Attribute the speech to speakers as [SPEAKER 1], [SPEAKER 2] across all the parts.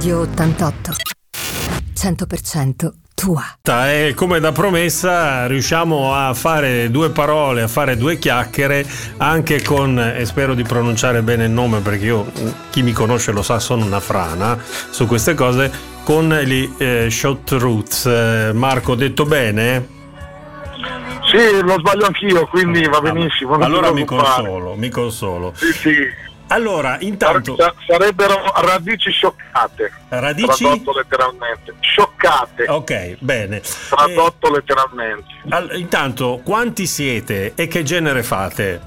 [SPEAKER 1] Radio 88. 100% tua.
[SPEAKER 2] E come da promessa riusciamo a fare due parole, a fare due chiacchiere anche con, e spero di pronunciare bene il nome perché io, chi mi conosce lo sa, sono una frana su queste cose, con gli eh, Shot Roots. Eh, Marco, detto bene?
[SPEAKER 3] Sì, lo sbaglio anch'io, quindi va benissimo.
[SPEAKER 2] Allora mi consolo, mi consolo.
[SPEAKER 3] Sì, sì.
[SPEAKER 2] Allora, intanto...
[SPEAKER 3] Sarebbero radici scioccate.
[SPEAKER 2] Radici?
[SPEAKER 3] Tradotto letteralmente. Scioccate.
[SPEAKER 2] Ok, bene.
[SPEAKER 3] Tradotto eh, letteralmente.
[SPEAKER 2] All- intanto, quanti siete e che genere fate?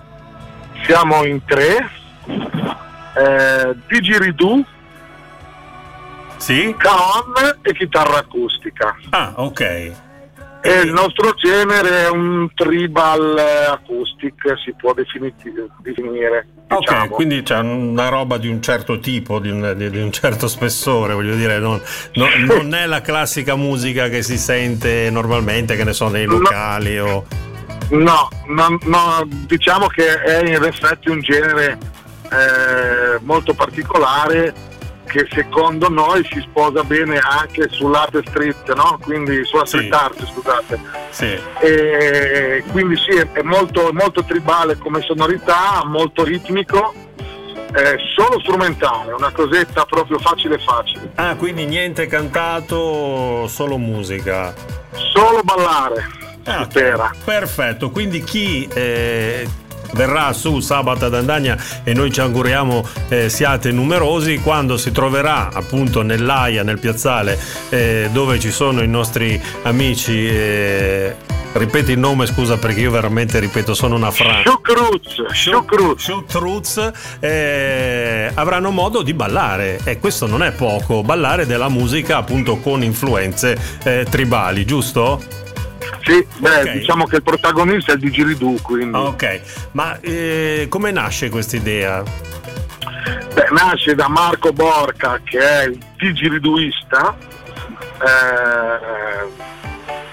[SPEAKER 3] Siamo in tre. Eh, Didgeridoo.
[SPEAKER 2] Sì.
[SPEAKER 3] Caon e chitarra acustica.
[SPEAKER 2] Ah, ok.
[SPEAKER 3] E il nostro genere è un tribal acoustic, si può definire.
[SPEAKER 2] Diciamo. Ok, quindi c'è una roba di un certo tipo, di un, di, un certo spessore, voglio dire, non, no, non, è la classica musica che si sente normalmente, che ne so, nei locali
[SPEAKER 3] no.
[SPEAKER 2] o...
[SPEAKER 3] No, no, no, diciamo che è in effetti un genere eh, molto particolare che secondo noi si sposa bene anche sull'arte street, no? quindi sulla street sì. art, scusate.
[SPEAKER 2] Sì.
[SPEAKER 3] E quindi sì, è molto, molto tribale come sonorità, molto ritmico. Eh, solo strumentale, una cosetta proprio facile facile.
[SPEAKER 2] Ah, quindi niente cantato, solo musica.
[SPEAKER 3] Solo ballare. Ah,
[SPEAKER 2] perfetto, quindi chi eh, verrà su sabato ad Andagna e noi ci auguriamo eh, siate numerosi quando si troverà appunto nell'AIA, nel piazzale eh, dove ci sono i nostri amici. Eh, Ripeti il nome, scusa, perché io veramente ripeto, sono una frana.
[SPEAKER 3] Shukruz,
[SPEAKER 2] Shukruz. eh, avranno modo di ballare e questo non è poco, ballare della musica appunto con influenze eh, tribali, giusto?
[SPEAKER 3] Sì, beh, okay. diciamo che il protagonista è il Digiridoo, quindi.
[SPEAKER 2] Ok, ma eh, come nasce questa idea?
[SPEAKER 3] Beh, nasce da Marco Borca, che è il digiriduista, eh,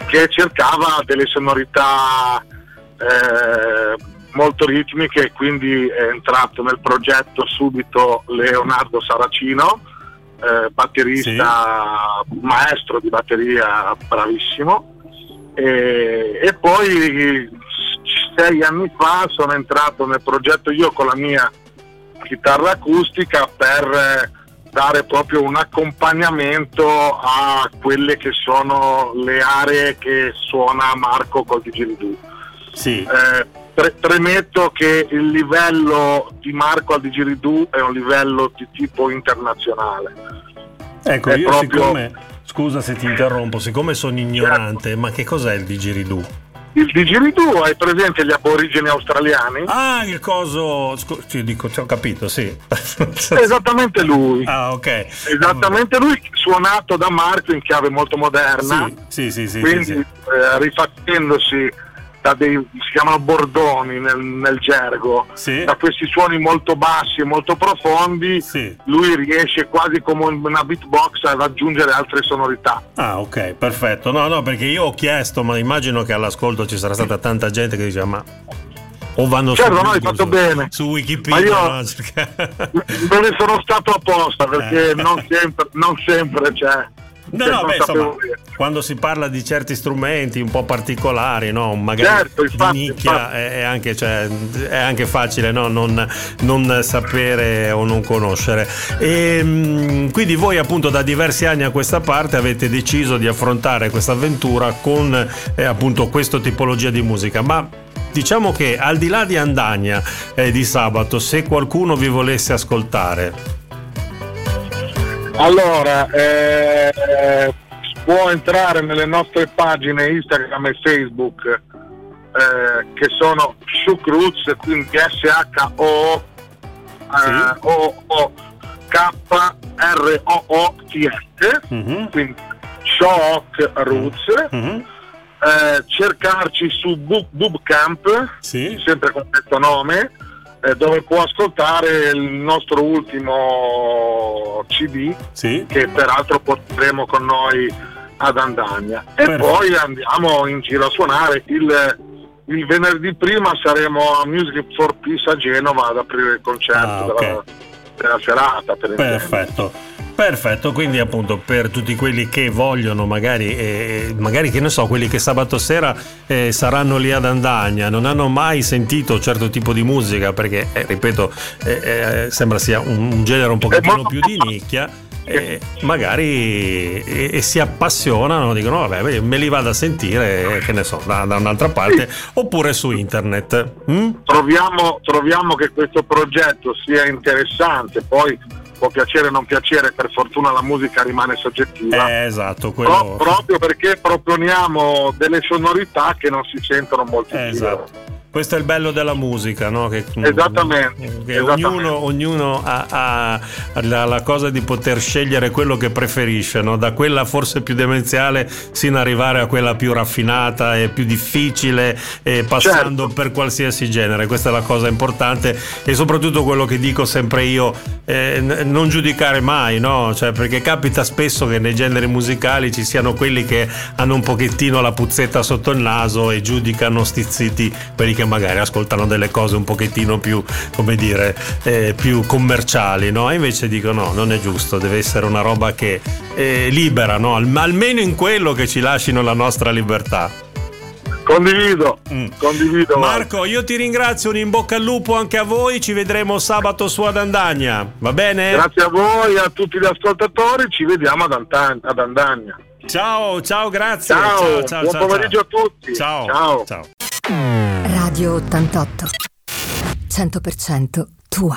[SPEAKER 3] che cercava delle sonorità eh, molto ritmiche quindi è entrato nel progetto subito Leonardo Saracino, eh, batterista, sì. maestro di batteria bravissimo e, e poi sei anni fa sono entrato nel progetto io con la mia chitarra acustica per dare proprio un accompagnamento a quelle che sono le aree che suona Marco col Digiridoo.
[SPEAKER 2] Sì.
[SPEAKER 3] Eh, pre- premetto che il livello di Marco al Digiridoo è un livello di tipo internazionale.
[SPEAKER 2] Ecco, è io proprio... siccome Scusa se ti interrompo, siccome sono ignorante, ma che cos'è il digeridoo?
[SPEAKER 3] Il digeridoo, hai presente gli aborigeni australiani?
[SPEAKER 2] Ah, il coso, scu- sì, dico, ho capito, sì.
[SPEAKER 3] Esattamente lui.
[SPEAKER 2] Ah, ok.
[SPEAKER 3] Esattamente lui, suonato da Marco in chiave molto moderna.
[SPEAKER 2] Sì, sì, sì. sì
[SPEAKER 3] quindi
[SPEAKER 2] sì, sì.
[SPEAKER 3] Eh, rifacendosi da dei, si chiamano bordoni nel, nel gergo,
[SPEAKER 2] sì.
[SPEAKER 3] da questi suoni molto bassi e molto profondi,
[SPEAKER 2] sì.
[SPEAKER 3] lui riesce quasi come una beatbox ad aggiungere altre sonorità.
[SPEAKER 2] Ah, ok, perfetto. No, no, perché io ho chiesto, ma immagino che all'ascolto ci sarà stata tanta gente che dice ma o vanno
[SPEAKER 3] certo,
[SPEAKER 2] su,
[SPEAKER 3] no, hai fatto
[SPEAKER 2] su,
[SPEAKER 3] bene.
[SPEAKER 2] su Wikipedia.
[SPEAKER 3] Ma io no? me ne sono stato apposta perché eh. non, sempre, non sempre c'è.
[SPEAKER 2] No, no, beh, insomma, quando si parla di certi strumenti un po' particolari, no? magari
[SPEAKER 3] certo, infatti,
[SPEAKER 2] di nicchia, è anche, cioè, è, anche, facile no? non, non, sapere o non conoscere. E, ehm, quindi voi appunto da diversi anni a questa parte avete deciso di affrontare questa avventura con eh, appunto questa tipologia di musica, ma diciamo che al di là di Andagna eh, di sabato, se qualcuno vi volesse ascoltare,
[SPEAKER 3] allora, eh, può entrare nelle nostre pagine Instagram e Facebook eh, che sono Shukruz, quindi S-H-O eh, O K-R-O-O-T-S, mm-hmm. quindi Shock Roots. Mm-hmm. Cercarci su Book, Bootcamp,
[SPEAKER 2] sì.
[SPEAKER 3] sempre con questo nome, dove può ascoltare il nostro ultimo CD,
[SPEAKER 2] sì.
[SPEAKER 3] che peraltro porteremo con noi ad Andagna. E Perfetto. poi andiamo in giro a suonare. Il, il, venerdì prima saremo a Music for Peace a Genova ad aprire il concerto.
[SPEAKER 2] Ah, okay.
[SPEAKER 3] durante la serata. Per
[SPEAKER 2] Perfetto. Perfetto, quindi appunto per tutti quelli che vogliono, magari, eh, magari che ne so, quelli che sabato sera eh, saranno lì ad Andagna, non hanno mai sentito certo tipo di musica, perché eh, ripeto, eh, eh, sembra sia un, un genere un pochettino più di nicchia e magari e, e si appassionano, dicono vabbè me li vado a sentire, che ne so, da, da un'altra parte oppure su internet.
[SPEAKER 3] Mm? Troviamo, troviamo che questo progetto sia interessante, poi può piacere o non piacere, per fortuna la musica rimane soggettiva.
[SPEAKER 2] Eh, esatto, quello...
[SPEAKER 3] Pro- proprio perché proponiamo delle sonorità che non si sentono molto.
[SPEAKER 2] Eh, esatto. Questo è il bello della musica, no? Che,
[SPEAKER 3] esattamente.
[SPEAKER 2] Che esattamente. Ognuno, ognuno ha, ha la, la, cosa di poter scegliere quello che preferisce, no? da quella forse più demenziale sino ad arrivare a quella più raffinata e più difficile, e passando certo. per qualsiasi genere. Questa è la cosa importante e soprattutto quello che dico sempre io, eh, non giudicare mai, no? cioè, perché capita spesso che nei generi musicali ci siano quelli che hanno un pochettino la puzzetta sotto il naso e giudicano stizziti quelli che che magari ascoltano delle cose un pochettino più, come dire, eh, più commerciali, no? E invece dicono no, non è giusto, deve essere una roba che è libera, no? almeno in quello che ci lasciano la nostra libertà.
[SPEAKER 3] Condivido, mm. condivido.
[SPEAKER 2] Marco, io ti ringrazio, un in bocca al lupo anche a voi, ci vedremo sabato su ad Andagna, va bene?
[SPEAKER 3] Grazie a voi a tutti gli ascoltatori, ci vediamo ad, Antagna, ad Andagna.
[SPEAKER 2] Ciao, ciao, grazie.
[SPEAKER 3] Ciao, ciao, ciao buon ciao, pomeriggio
[SPEAKER 2] ciao.
[SPEAKER 3] a tutti.
[SPEAKER 2] Ciao. ciao. ciao.
[SPEAKER 1] Radio 88 100% tua.